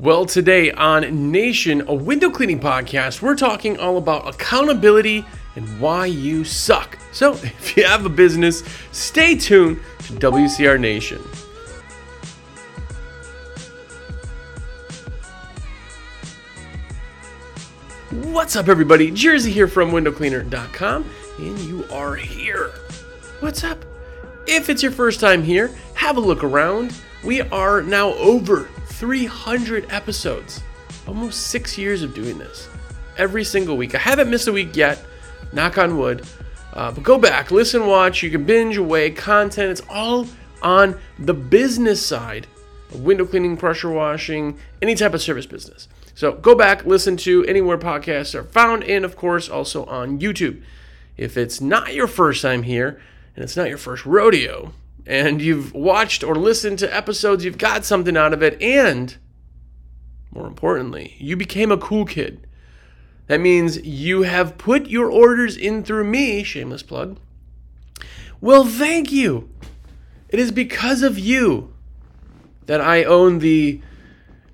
Well, today on Nation, a window cleaning podcast, we're talking all about accountability and why you suck. So, if you have a business, stay tuned to WCR Nation. What's up, everybody? Jersey here from windowcleaner.com, and you are here. What's up? If it's your first time here, have a look around. We are now over 300 episodes. Almost six years of doing this. Every single week. I haven't missed a week yet, knock on wood. Uh, but go back, listen, watch. You can binge away content. It's all on the business side of window cleaning, pressure washing, any type of service business. So go back, listen to anywhere podcasts are found, and of course also on YouTube. If it's not your first time here and it's not your first rodeo, and you've watched or listened to episodes, you've got something out of it, and more importantly, you became a cool kid. That means you have put your orders in through me, shameless plug. Well, thank you. It is because of you that I own the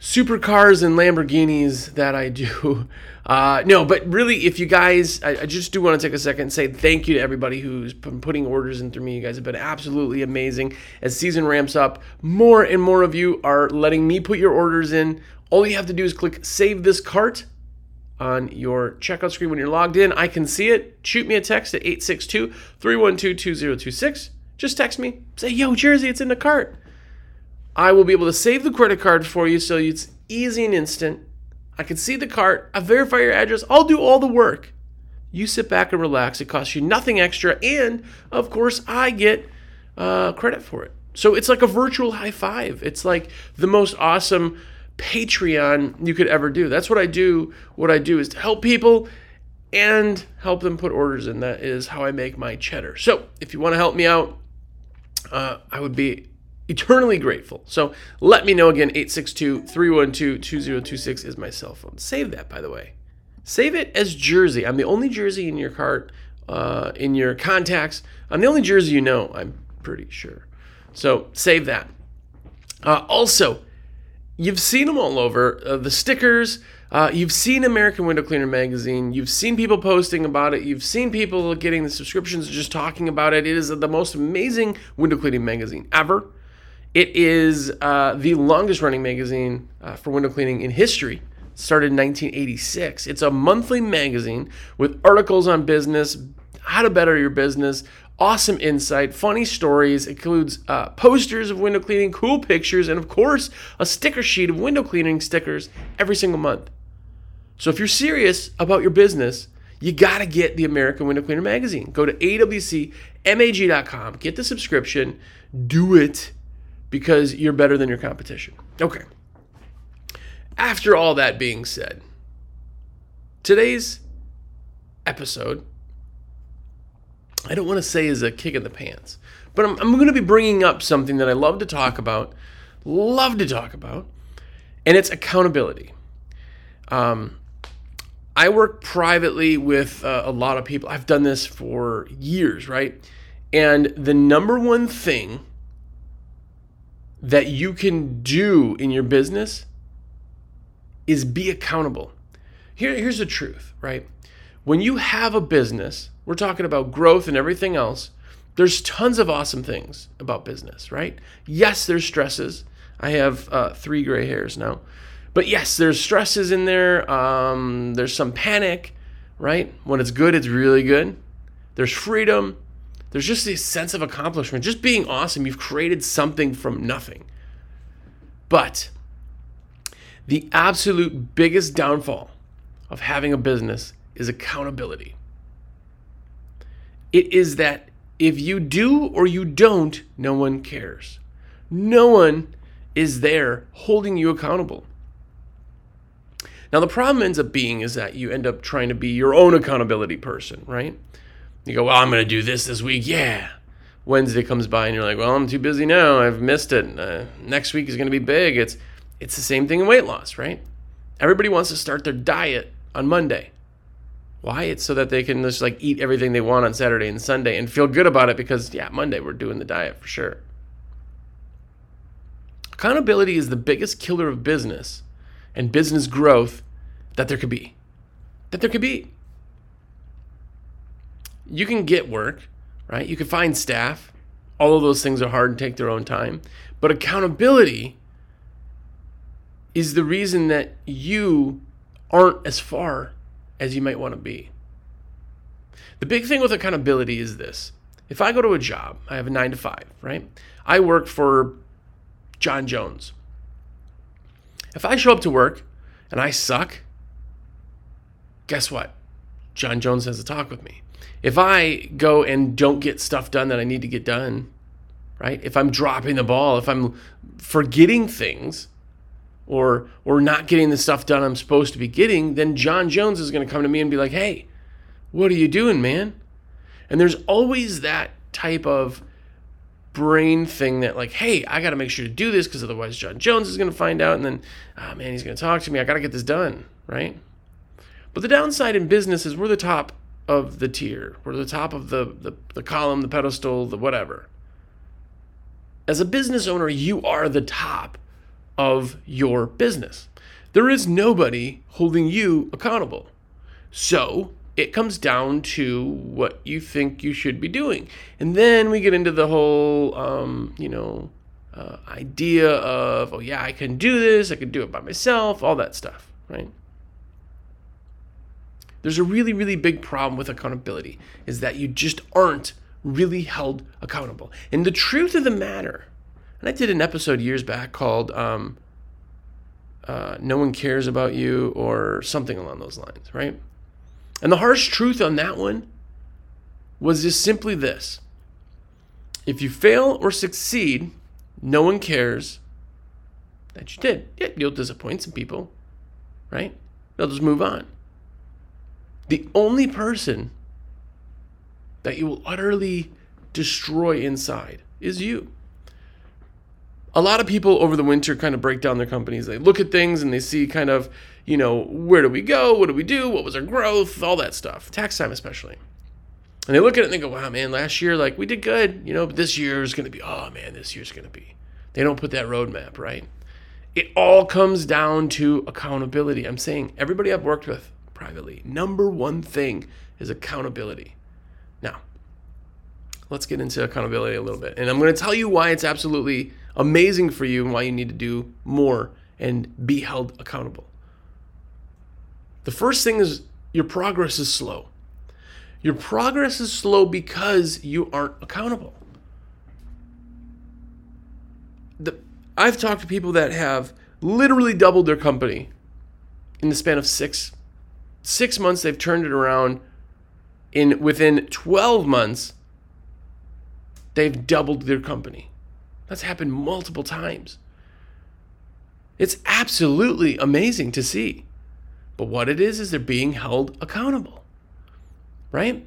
supercars and Lamborghinis that I do. Uh, no, but really, if you guys, I, I just do want to take a second and say thank you to everybody who's been putting orders in through me. You guys have been absolutely amazing. As season ramps up, more and more of you are letting me put your orders in. All you have to do is click save this cart on your checkout screen when you're logged in. I can see it. Shoot me a text at 862 312 2026. Just text me. Say, yo, Jersey, it's in the cart. I will be able to save the credit card for you so it's easy and instant. I can see the cart, I verify your address, I'll do all the work. You sit back and relax. It costs you nothing extra, and of course, I get uh, credit for it. So it's like a virtual high five. It's like the most awesome Patreon you could ever do. That's what I do. What I do is to help people and help them put orders in. That is how I make my cheddar. So if you want to help me out, uh, I would be eternally grateful. So let me know again 862 312 2026 is my cell phone. Save that, by the way. Save it as Jersey. I'm the only Jersey in your cart, uh, in your contacts. I'm the only Jersey you know, I'm pretty sure. So save that. Uh, also, you've seen them all over uh, the stickers. Uh, you've seen American Window Cleaner magazine. You've seen people posting about it. You've seen people getting the subscriptions, just talking about it. It is the most amazing window cleaning magazine ever. It is uh, the longest running magazine uh, for window cleaning in history. Started in 1986. It's a monthly magazine with articles on business, how to better your business, awesome insight, funny stories, includes uh, posters of window cleaning, cool pictures, and of course, a sticker sheet of window cleaning stickers every single month. So if you're serious about your business, you got to get the American Window Cleaner magazine. Go to awcmag.com, get the subscription, do it because you're better than your competition. Okay. After all that being said, today's episode, I don't want to say is a kick in the pants, but I'm, I'm going to be bringing up something that I love to talk about, love to talk about, and it's accountability. Um, I work privately with uh, a lot of people. I've done this for years, right? And the number one thing that you can do in your business is be accountable. Here, here's the truth, right? When you have a business, we're talking about growth and everything else. There's tons of awesome things about business, right? Yes, there's stresses. I have uh, three gray hairs now. But yes, there's stresses in there. Um, there's some panic, right? When it's good, it's really good. There's freedom. There's just this sense of accomplishment, just being awesome. You've created something from nothing. But the absolute biggest downfall of having a business is accountability. It is that if you do or you don't, no one cares. No one is there holding you accountable. Now, the problem ends up being is that you end up trying to be your own accountability person, right? You go, well, I'm going to do this this week. Yeah. Wednesday comes by and you're like, well, I'm too busy now. I've missed it. Uh, next week is going to be big. It's it's the same thing in weight loss, right? Everybody wants to start their diet on Monday. Why? It's so that they can just like eat everything they want on Saturday and Sunday and feel good about it because yeah, Monday we're doing the diet for sure. Accountability is the biggest killer of business and business growth that there could be. That there could be. You can get work, right? You can find staff. All of those things are hard and take their own time. But accountability is the reason that you aren't as far as you might want to be. The big thing with accountability is this. If I go to a job, I have a nine to five, right? I work for John Jones. If I show up to work and I suck, guess what? John Jones has a talk with me. If I go and don't get stuff done that I need to get done, right? If I'm dropping the ball, if I'm forgetting things or or not getting the stuff done I'm supposed to be getting, then John Jones is going to come to me and be like, "Hey, what are you doing, man?" And there's always that type of brain thing that like, hey, I got to make sure to do this because otherwise John Jones is going to find out, and then, oh man, he's going to talk to me. I got to get this done, right? But the downside in business is we're the top of the tier. We're the top of the, the, the column, the pedestal, the whatever. As a business owner, you are the top of your business. There is nobody holding you accountable. So it comes down to what you think you should be doing. And then we get into the whole, um, you know, uh, idea of, oh, yeah, I can do this, I can do it by myself, all that stuff, right? There's a really, really big problem with accountability is that you just aren't really held accountable. And the truth of the matter, and I did an episode years back called um, uh, No One Cares About You or something along those lines, right? And the harsh truth on that one was just simply this if you fail or succeed, no one cares that you did. Yeah, you'll disappoint some people, right? They'll just move on. The only person that you will utterly destroy inside is you. A lot of people over the winter kind of break down their companies. They look at things and they see kind of you know, where do we go? What do we do? What was our growth? All that stuff. Tax time, especially. And they look at it and they go, wow, man, last year, like, we did good, you know, but this year is going to be, oh, man, this year's going to be. They don't put that roadmap, right? It all comes down to accountability. I'm saying everybody I've worked with privately, number one thing is accountability. Now, let's get into accountability a little bit. And I'm going to tell you why it's absolutely amazing for you and why you need to do more and be held accountable. The first thing is your progress is slow. Your progress is slow because you aren't accountable. The, I've talked to people that have literally doubled their company in the span of six six months. They've turned it around. In within 12 months, they've doubled their company. That's happened multiple times. It's absolutely amazing to see. But what it is, is they're being held accountable, right?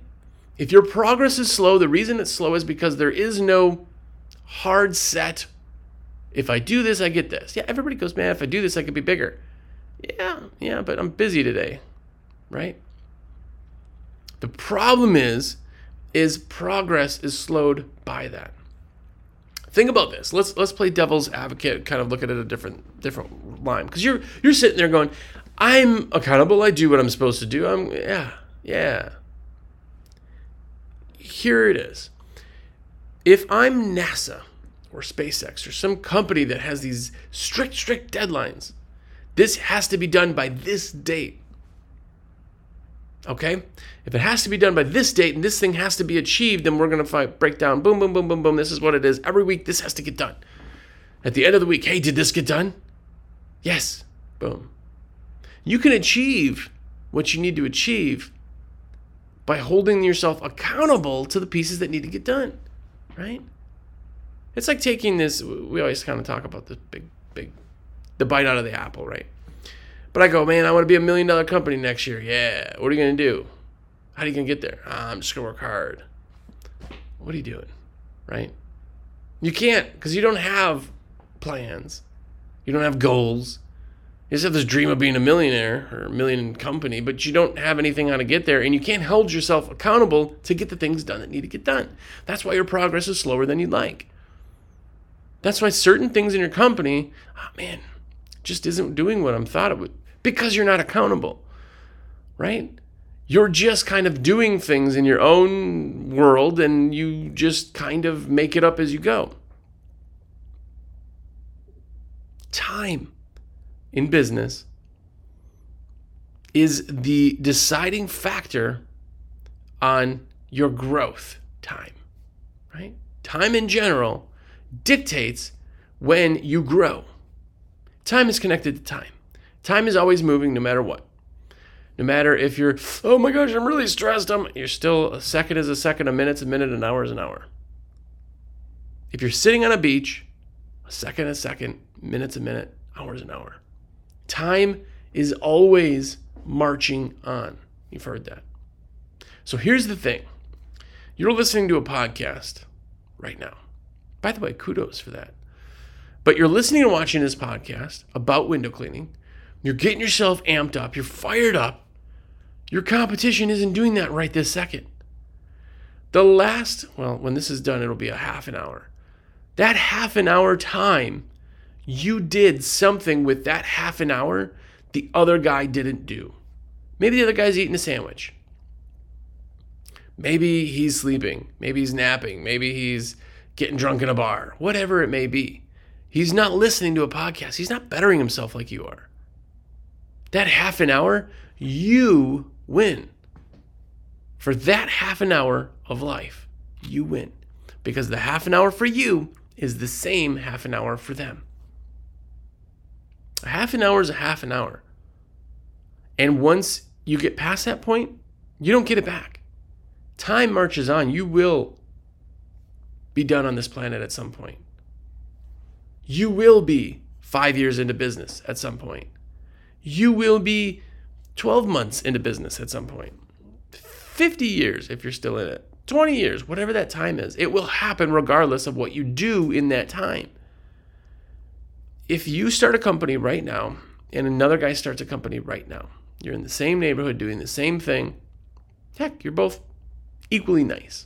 If your progress is slow, the reason it's slow is because there is no hard set. If I do this, I get this. Yeah, everybody goes, man, if I do this, I could be bigger. Yeah, yeah, but I'm busy today, right? The problem is, is progress is slowed by that. Think about this. Let's let's play devil's advocate, kind of look at it a different different line. Because you're you're sitting there going, I'm accountable. I do what I'm supposed to do. I'm yeah, yeah. Here it is. If I'm NASA or SpaceX or some company that has these strict, strict deadlines, this has to be done by this date. Okay? If it has to be done by this date and this thing has to be achieved, then we're going to break down boom, boom, boom, boom, boom. This is what it is. Every week, this has to get done. At the end of the week, hey, did this get done? Yes. Boom. You can achieve what you need to achieve by holding yourself accountable to the pieces that need to get done, right? It's like taking this, we always kind of talk about this big, big, the bite out of the apple, right? But I go, man, I want to be a million dollar company next year. Yeah. What are you going to do? How are you going to get there? Ah, I'm just going to work hard. What are you doing? Right? You can't because you don't have plans. You don't have goals. You just have this dream of being a millionaire or a million company, but you don't have anything how to get there, and you can't hold yourself accountable to get the things done that need to get done. That's why your progress is slower than you'd like. That's why certain things in your company, oh man, just isn't doing what I'm thought it would because you're not accountable, right? You're just kind of doing things in your own world and you just kind of make it up as you go. Time in business is the deciding factor on your growth time, right? Time in general dictates when you grow. Time is connected to time. Time is always moving no matter what. No matter if you're, oh my gosh, I'm really stressed, I'm, you're still a second is a second, a minute's a minute, an hour is an hour. If you're sitting on a beach, a second a second, minute's a minute, hour's an hour. Time is always marching on. You've heard that. So here's the thing you're listening to a podcast right now. By the way, kudos for that. But you're listening and watching this podcast about window cleaning. You're getting yourself amped up. You're fired up. Your competition isn't doing that right this second. The last, well, when this is done, it'll be a half an hour. That half an hour time, you did something with that half an hour the other guy didn't do. Maybe the other guy's eating a sandwich. Maybe he's sleeping. Maybe he's napping. Maybe he's getting drunk in a bar. Whatever it may be. He's not listening to a podcast. He's not bettering himself like you are. That half an hour, you win. For that half an hour of life, you win. Because the half an hour for you is the same half an hour for them. A half an hour is a half an hour. And once you get past that point, you don't get it back. Time marches on. You will be done on this planet at some point. You will be five years into business at some point. You will be 12 months into business at some point. 50 years if you're still in it. 20 years, whatever that time is. It will happen regardless of what you do in that time. If you start a company right now and another guy starts a company right now, you're in the same neighborhood doing the same thing. Heck, you're both equally nice.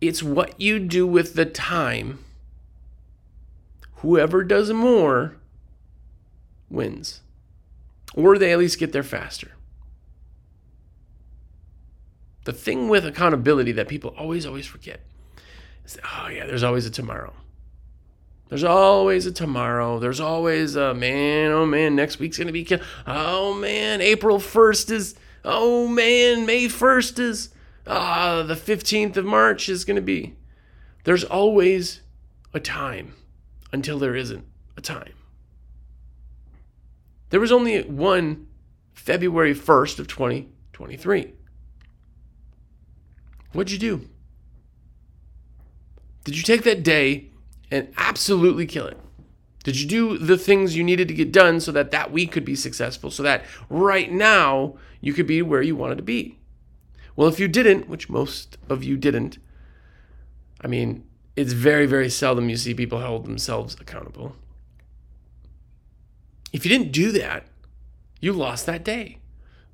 It's what you do with the time. Whoever does more wins, or they at least get there faster. The thing with accountability that people always, always forget is that, oh, yeah, there's always a tomorrow. There's always a tomorrow. There's always a man, oh man, next week's going to be, oh man, April 1st is, oh man, May 1st is, ah, uh, the 15th of March is going to be. There's always a time until there isn't a time. There was only one February 1st of 2023. What'd you do? Did you take that day and absolutely kill it? Did you do the things you needed to get done so that that week could be successful, so that right now you could be where you wanted to be? Well, if you didn't, which most of you didn't, I mean, it's very, very seldom you see people hold themselves accountable. If you didn't do that, you lost that day.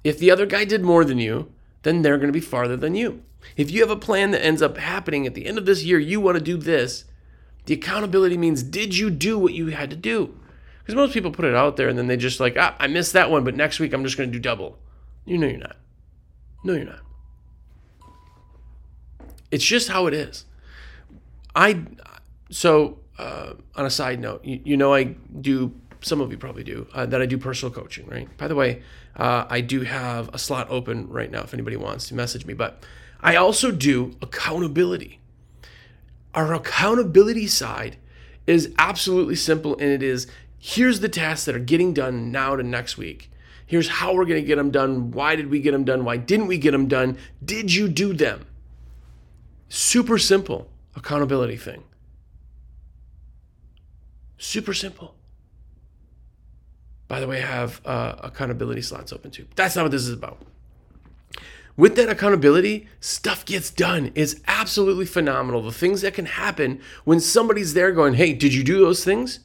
If the other guy did more than you, then they're going to be farther than you. If you have a plan that ends up happening at the end of this year, you want to do this, the accountability means did you do what you had to do? Because most people put it out there and then they just like, ah, I missed that one, but next week I'm just going to do double. You know you're not. No, you're not. It's just how it is. I, so uh, on a side note, you, you, know, I do, some of you probably do, uh, that I do personal coaching, right? By the way, uh, I do have a slot open right now if anybody wants to message me, but I also do accountability. Our accountability side is absolutely simple, and it is here's the tasks that are getting done now to next week. Here's how we're going to get them done. Why did we get them done? Why didn't we get them done? Did you do them? Super simple accountability thing. Super simple. By the way, I have uh, accountability slots open too. That's not what this is about with that accountability, stuff gets done. It's absolutely phenomenal. The things that can happen when somebody's there going, Hey, did you do those things?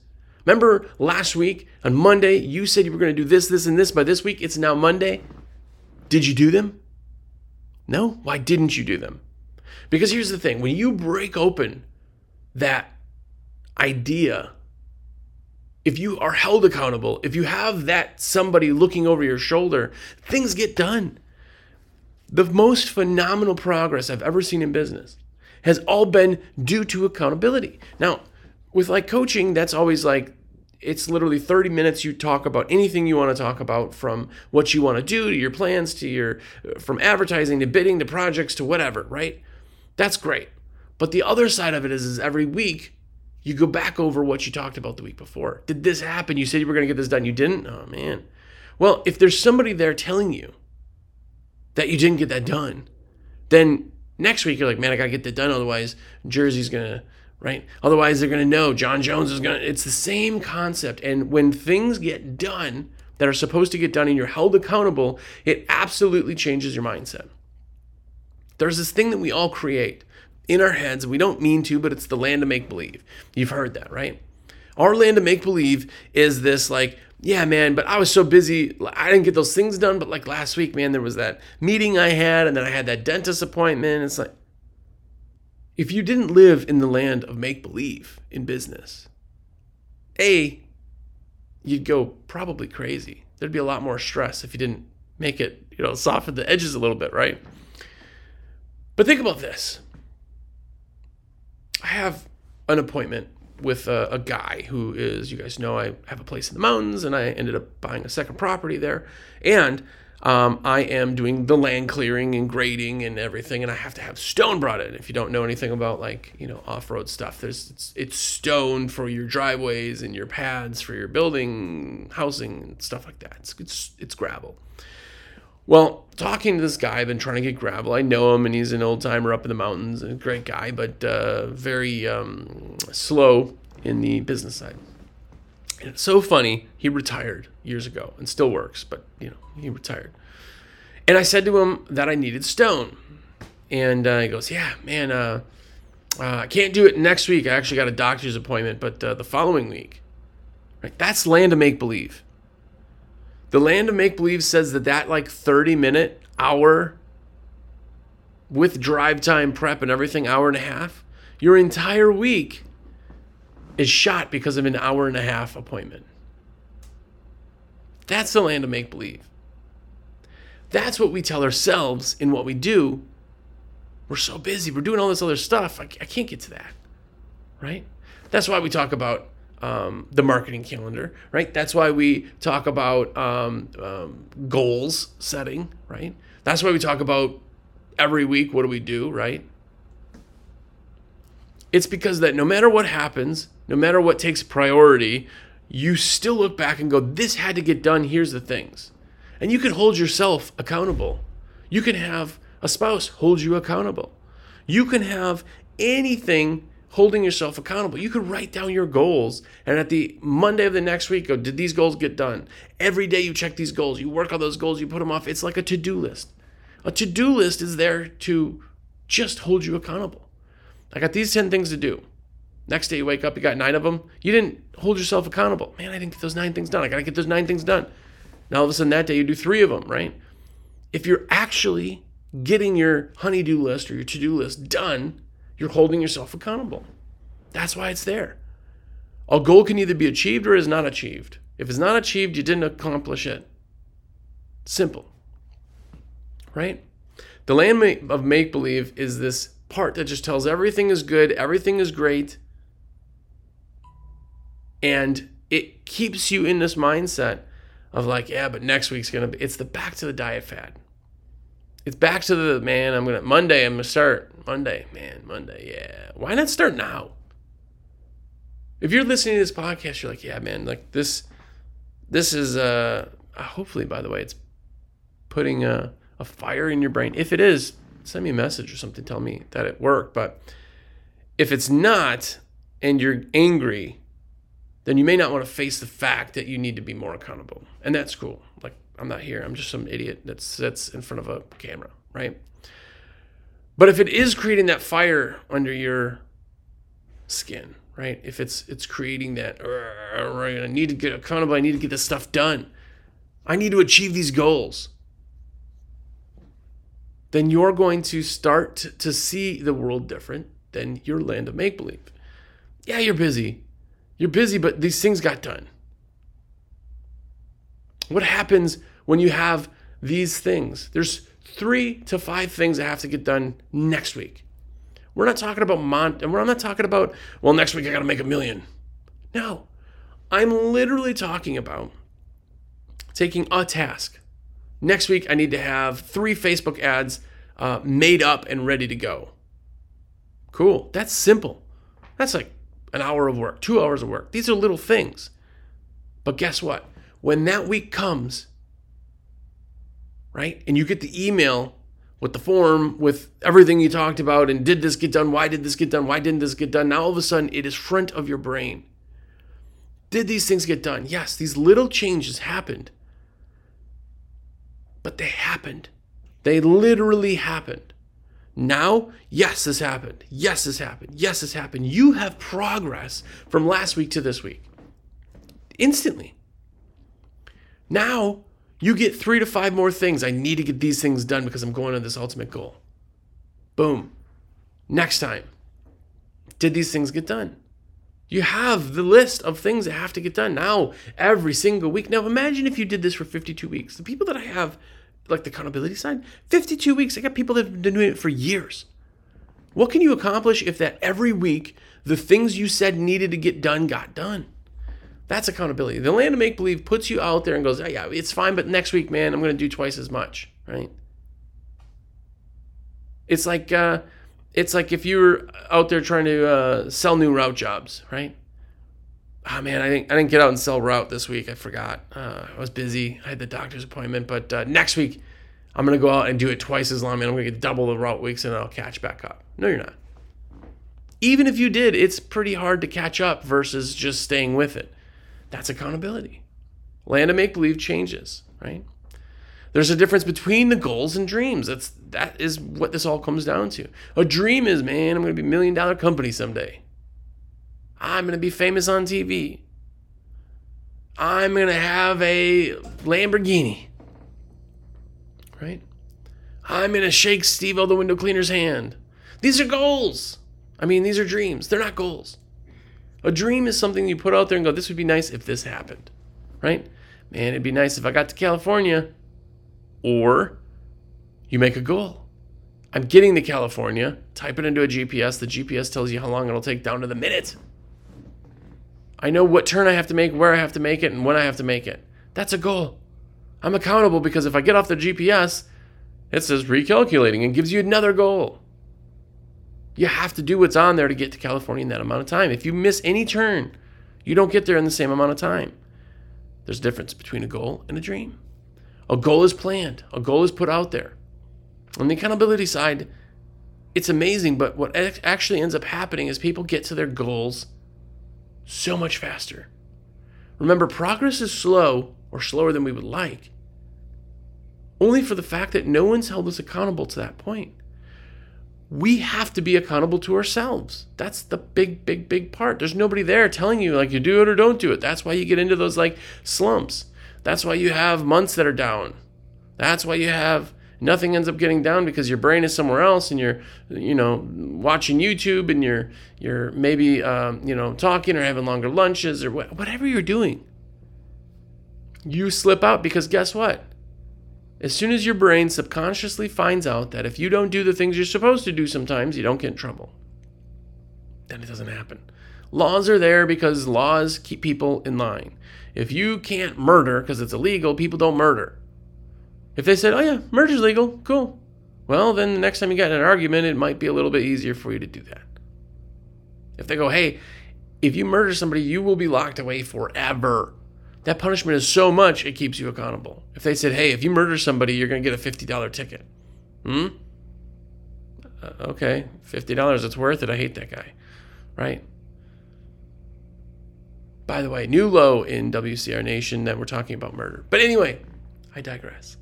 Remember last week on Monday, you said you were going to do this, this, and this. By this week, it's now Monday. Did you do them? No? Why didn't you do them? Because here's the thing when you break open that idea if you are held accountable, if you have that somebody looking over your shoulder, things get done. The most phenomenal progress I've ever seen in business has all been due to accountability. Now, with like coaching, that's always like it's literally 30 minutes you talk about anything you want to talk about from what you want to do to your plans to your from advertising to bidding to projects to whatever, right? That's great. But the other side of it is is every week you go back over what you talked about the week before. Did this happen? You said you were going to get this done. You didn't? Oh man. Well, if there's somebody there telling you that you didn't get that done, then next week you're like, man, I got to get that done. Otherwise, Jersey's going to right? Otherwise, they're going to know John Jones is going to. It's the same concept. And when things get done that are supposed to get done and you're held accountable, it absolutely changes your mindset. There's this thing that we all create in our heads. We don't mean to, but it's the land of make believe. You've heard that, right? Our land of make believe is this like, yeah, man, but I was so busy. I didn't get those things done. But like last week, man, there was that meeting I had, and then I had that dentist appointment. It's like, if you didn't live in the land of make believe in business, A, you'd go probably crazy. There'd be a lot more stress if you didn't make it, you know, soften the edges a little bit, right? But think about this. I have an appointment with a, a, guy who is, you guys know, I have a place in the mountains and I ended up buying a second property there. And um, I am doing the land clearing and grading and everything, and I have to have stone brought in. If you don't know anything about like you know off road stuff, there's it's, it's stone for your driveways and your pads for your building, housing, and stuff like that. It's it's, it's gravel. Well, talking to this guy, I've been trying to get gravel. I know him, and he's an old timer up in the mountains, a great guy, but uh, very um, slow in the business side. And it's so funny. He retired years ago and still works, but you know, he retired. And I said to him that I needed stone. And uh, he goes, Yeah, man, uh, uh, I can't do it next week. I actually got a doctor's appointment, but uh, the following week. Right? That's land of make believe. The land of make believe says that that like 30 minute, hour with drive time prep and everything, hour and a half, your entire week is shot because of an hour and a half appointment. That's the land of make believe. That's what we tell ourselves in what we do. We're so busy, we're doing all this other stuff. I, I can't get to that. Right? That's why we talk about um, the marketing calendar, right? That's why we talk about um, um, goals setting, right? That's why we talk about every week what do we do, right? It's because that no matter what happens, no matter what takes priority, you still look back and go, this had to get done. Here's the things. And you can hold yourself accountable. You can have a spouse hold you accountable. You can have anything holding yourself accountable. You could write down your goals and at the Monday of the next week go, did these goals get done? Every day you check these goals, you work on those goals, you put them off. It's like a to do list. A to do list is there to just hold you accountable. I got these 10 things to do. Next day you wake up, you got nine of them. You didn't hold yourself accountable. Man, I didn't get those nine things done. I got to get those nine things done. Now all of a sudden that day you do three of them, right? If you're actually getting your honey-do list or your to do list done, you're holding yourself accountable. That's why it's there. A goal can either be achieved or is not achieved. If it's not achieved, you didn't accomplish it. Simple. Right? The land of make believe is this part that just tells everything is good, everything is great, and it keeps you in this mindset of like, yeah, but next week's gonna be. It's the back to the diet fad. It's back to the man. I'm gonna Monday. I'm gonna start Monday, man. Monday, yeah. Why not start now? If you're listening to this podcast, you're like, yeah, man. Like this, this is uh. Hopefully, by the way, it's putting a, a fire in your brain. If it is, send me a message or something, tell me that it worked. But if it's not and you're angry, then you may not want to face the fact that you need to be more accountable. And that's cool. Like, I'm not here. I'm just some idiot that sits in front of a camera, right? But if it is creating that fire under your skin, right? If it's it's creating that, I need to get accountable. I need to get this stuff done. I need to achieve these goals then you're going to start to see the world different than your land of make believe. Yeah, you're busy. You're busy, but these things got done. What happens when you have these things? There's three to five things that have to get done next week. We're not talking about Mont, and we're not talking about, well, next week I got to make a million. No, I'm literally talking about taking a task. Next week, I need to have three Facebook ads uh, made up and ready to go. Cool. That's simple. That's like an hour of work, two hours of work. These are little things. But guess what? When that week comes, right, and you get the email with the form, with everything you talked about, and did this get done? Why did this get done? Why didn't this get done? Now all of a sudden, it is front of your brain. Did these things get done? Yes, these little changes happened. But they happened. They literally happened. Now, yes, this happened. Yes, this happened. Yes, this happened. You have progress from last week to this week instantly. Now, you get three to five more things. I need to get these things done because I'm going to this ultimate goal. Boom. Next time. Did these things get done? You have the list of things that have to get done now every single week. Now imagine if you did this for 52 weeks. The people that I have, like the accountability side, 52 weeks. I got people that have been doing it for years. What can you accomplish if that every week the things you said needed to get done got done? That's accountability. The land of make believe puts you out there and goes, oh, yeah, it's fine, but next week, man, I'm going to do twice as much, right? It's like uh, it's like if you were out there trying to uh, sell new route jobs, right? Oh, man, I didn't I didn't get out and sell route this week. I forgot. Uh, I was busy. I had the doctor's appointment, but uh, next week I'm gonna go out and do it twice as long. Man, I'm gonna get double the route weeks and I'll catch back up. No, you're not. Even if you did, it's pretty hard to catch up versus just staying with it. That's accountability. Land of make believe changes, right? There's a difference between the goals and dreams. That's that is what this all comes down to. A dream is, man, I'm going to be a million dollar company someday. I'm going to be famous on TV. I'm going to have a Lamborghini. Right? I'm going to shake Steve O the window cleaner's hand. These are goals. I mean, these are dreams. They're not goals. A dream is something you put out there and go, this would be nice if this happened. Right? Man, it'd be nice if I got to California or you make a goal. I'm getting to California, type it into a GPS. The GPS tells you how long it'll take down to the minute. I know what turn I have to make, where I have to make it, and when I have to make it. That's a goal. I'm accountable because if I get off the GPS, it says recalculating and gives you another goal. You have to do what's on there to get to California in that amount of time. If you miss any turn, you don't get there in the same amount of time. There's a difference between a goal and a dream. A goal is planned, a goal is put out there. On the accountability side, it's amazing, but what actually ends up happening is people get to their goals so much faster. Remember, progress is slow or slower than we would like, only for the fact that no one's held us accountable to that point. We have to be accountable to ourselves. That's the big, big, big part. There's nobody there telling you, like, you do it or don't do it. That's why you get into those, like, slumps. That's why you have months that are down. That's why you have nothing ends up getting down because your brain is somewhere else and you're you know watching youtube and you're you're maybe um, you know talking or having longer lunches or wh- whatever you're doing you slip out because guess what as soon as your brain subconsciously finds out that if you don't do the things you're supposed to do sometimes you don't get in trouble then it doesn't happen laws are there because laws keep people in line if you can't murder because it's illegal, people don't murder. If they said, oh yeah, murder's legal, cool. Well, then the next time you get in an argument, it might be a little bit easier for you to do that. If they go, hey, if you murder somebody, you will be locked away forever. That punishment is so much, it keeps you accountable. If they said, hey, if you murder somebody, you're going to get a $50 ticket. Hmm? Uh, okay, $50, it's worth it. I hate that guy. Right? By the way, new low in WCR Nation that we're talking about murder. But anyway, I digress.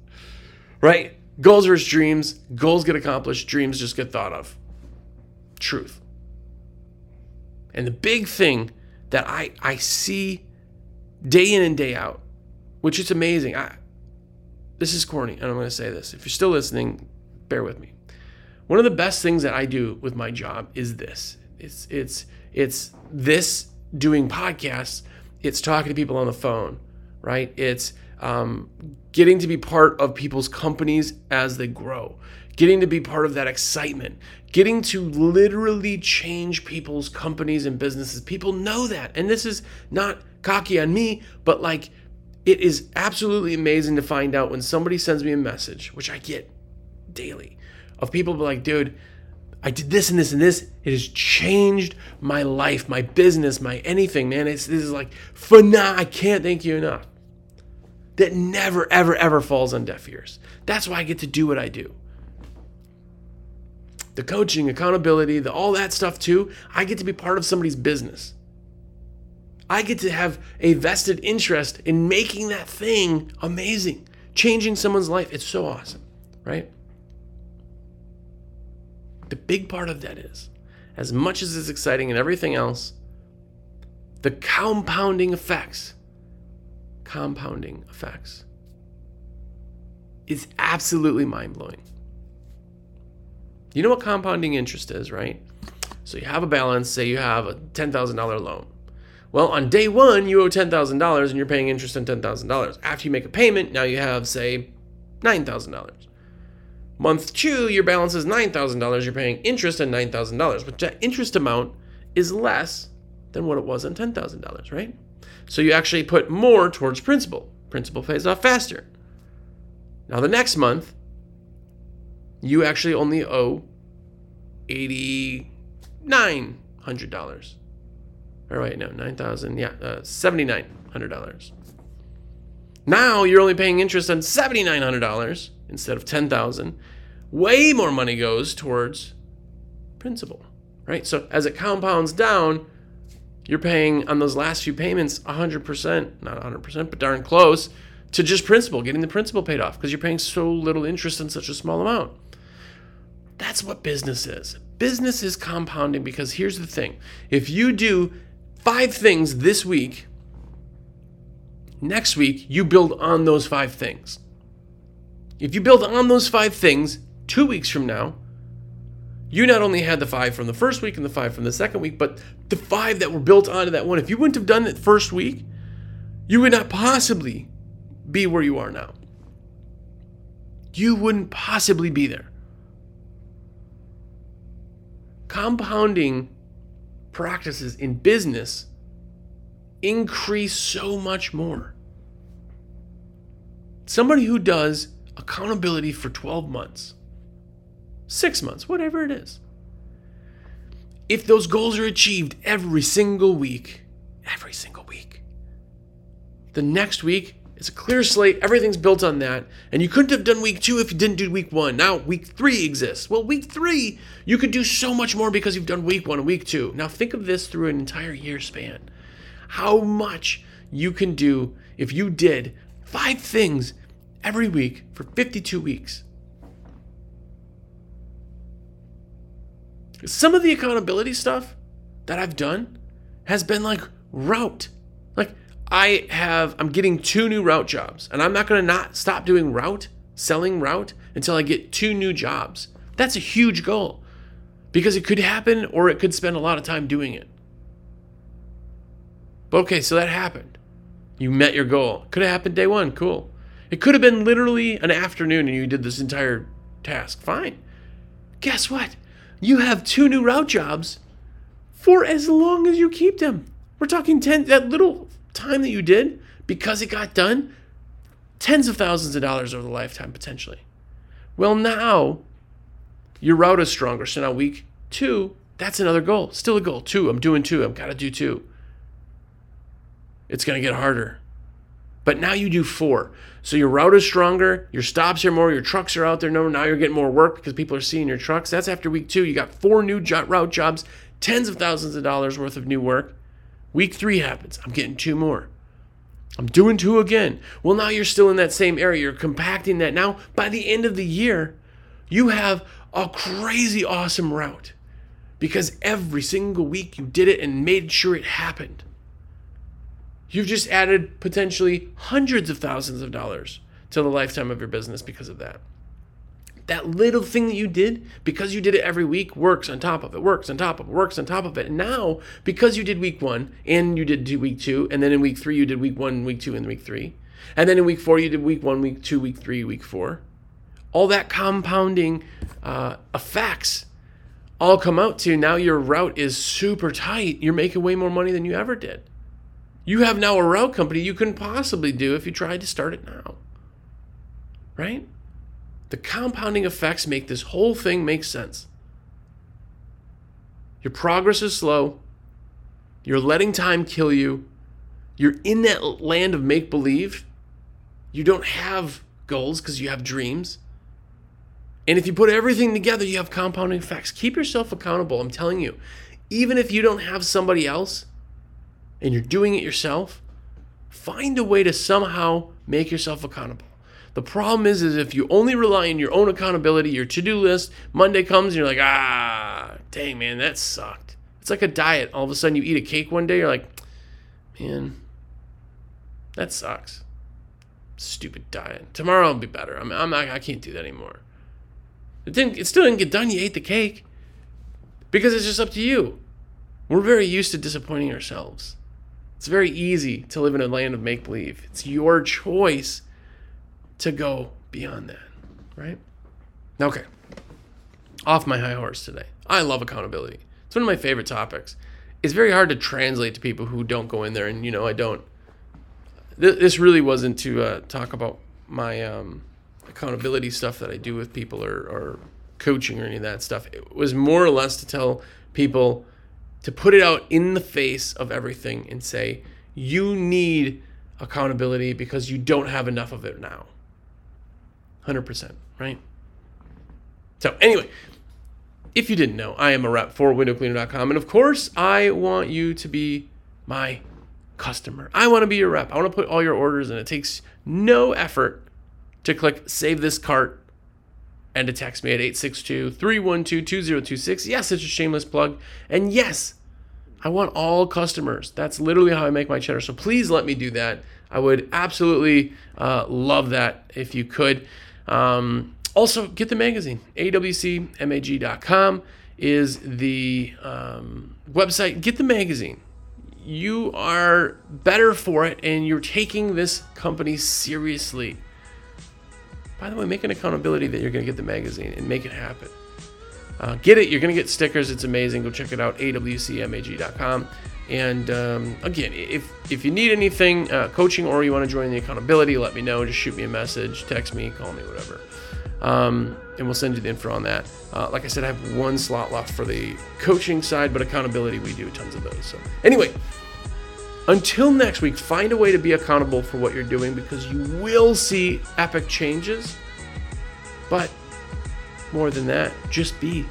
Right? Goals versus dreams. Goals get accomplished, dreams just get thought of. Truth. And the big thing that I, I see day in and day out, which is amazing. I, this is corny, and I'm going to say this. If you're still listening, bear with me. One of the best things that I do with my job is this. It's it's it's this doing podcasts, it's talking to people on the phone, right? It's um, getting to be part of people's companies as they grow, getting to be part of that excitement, getting to literally change people's companies and businesses. People know that. And this is not cocky on me, but like it is absolutely amazing to find out when somebody sends me a message, which I get daily, of people be like, dude, I did this and this and this. It has changed my life, my business, my anything, man. It's this is like phenomenal. I can't thank you enough. That never, ever, ever falls on deaf ears. That's why I get to do what I do. The coaching, accountability, the all that stuff too. I get to be part of somebody's business. I get to have a vested interest in making that thing amazing, changing someone's life. It's so awesome, right? The big part of that is, as much as it's exciting and everything else, the compounding effects, compounding effects, is absolutely mind blowing. You know what compounding interest is, right? So you have a balance, say you have a $10,000 loan. Well, on day one, you owe $10,000 and you're paying interest on $10,000. After you make a payment, now you have, say, $9,000. Month two, your balance is $9,000. You're paying interest on $9,000, but that interest amount is less than what it was on $10,000, right? So you actually put more towards principal. Principal pays off faster. Now, the next month, you actually only owe $8,900. Or wait, no, 9000 yeah, uh, $7,900. Now you're only paying interest on $7,900 instead of 10000 Way more money goes towards principal, right? So as it compounds down, you're paying on those last few payments 100%, not 100%, but darn close to just principal, getting the principal paid off because you're paying so little interest on such a small amount. That's what business is. Business is compounding because here's the thing if you do five things this week, next week you build on those five things. If you build on those five things two weeks from now, you not only had the five from the first week and the five from the second week, but the five that were built onto that one. If you wouldn't have done it first week, you would not possibly be where you are now. You wouldn't possibly be there. Compounding practices in business increase so much more. Somebody who does accountability for 12 months, six months, whatever it is, if those goals are achieved every single week, every single week, the next week it's a clear slate. Everything's built on that. And you couldn't have done week two if you didn't do week one. Now week three exists. Well, week three, you could do so much more because you've done week one and week two. Now think of this through an entire year span. How much you can do if you did five things every week for 52 weeks. Some of the accountability stuff that I've done has been like route. Like I have I'm getting two new route jobs and I'm not going to not stop doing route, selling route until I get two new jobs. That's a huge goal. Because it could happen or it could spend a lot of time doing it. But okay, so that happened. You met your goal. Could have happened day 1, cool. It could have been literally an afternoon and you did this entire task. Fine. Guess what? You have two new route jobs for as long as you keep them. We're talking 10 that little time that you did because it got done, tens of thousands of dollars over the lifetime potentially. Well, now your route is stronger. So now week two, that's another goal. Still a goal. Two, I'm doing two. I've got to do two. It's going to get harder. But now you do four. So your route is stronger, your stops are more, your trucks are out there. No, now you're getting more work because people are seeing your trucks. That's after week two. You got four new route jobs, tens of thousands of dollars worth of new work. Week three happens. I'm getting two more. I'm doing two again. Well, now you're still in that same area. You're compacting that. Now, by the end of the year, you have a crazy awesome route because every single week you did it and made sure it happened. You've just added potentially hundreds of thousands of dollars to the lifetime of your business because of that. That little thing that you did, because you did it every week, works on top of it, works on top of it, works on top of it. And now, because you did week one and you did week two, and then in week three, you did week one, week two, and week three. And then in week four, you did week one, week two, week three, week four. All that compounding uh, effects all come out to now your route is super tight. You're making way more money than you ever did. You have now a route company you couldn't possibly do if you tried to start it now. Right? The compounding effects make this whole thing make sense. Your progress is slow. You're letting time kill you. You're in that land of make believe. You don't have goals because you have dreams. And if you put everything together, you have compounding effects. Keep yourself accountable. I'm telling you, even if you don't have somebody else and you're doing it yourself, find a way to somehow make yourself accountable. The problem is, is if you only rely on your own accountability, your to-do list, Monday comes and you're like, ah, dang man, that sucked. It's like a diet. All of a sudden you eat a cake one day, you're like, man, that sucks. Stupid diet. Tomorrow I'll be better. I'm, I'm not, I can't do that anymore. It didn't. It still didn't get done. You ate the cake because it's just up to you. We're very used to disappointing ourselves. It's very easy to live in a land of make believe. It's your choice to go beyond that, right? Okay. Off my high horse today. I love accountability. It's one of my favorite topics. It's very hard to translate to people who don't go in there, and you know, I don't. This really wasn't to uh, talk about my um, accountability stuff that I do with people or, or coaching or any of that stuff. It was more or less to tell people to put it out in the face of everything and say, you need accountability because you don't have enough of it now. 100%, right? So, anyway, if you didn't know, I am a rep for windowcleaner.com. And of course, I want you to be my customer. I want to be your rep. I want to put all your orders in. It takes no effort to click save this cart and to text me at 862 312 2026. Yes, it's a shameless plug. And yes, I want all customers. That's literally how I make my cheddar. So please let me do that. I would absolutely uh, love that if you could. Um, also, get the magazine. awcmag.com is the um, website. Get the magazine. You are better for it, and you're taking this company seriously. By the way, make an accountability that you're going to get the magazine and make it happen. Uh, get it. You're going to get stickers. It's amazing. Go check it out. awcmag.com. And um, again, if if you need anything, uh, coaching, or you want to join the accountability, let me know. Just shoot me a message, text me, call me, whatever. Um, and we'll send you the info on that. Uh, like I said, I have one slot left for the coaching side, but accountability, we do tons of those. So, anyway, until next week, find a way to be accountable for what you're doing because you will see epic changes. But more than that, just be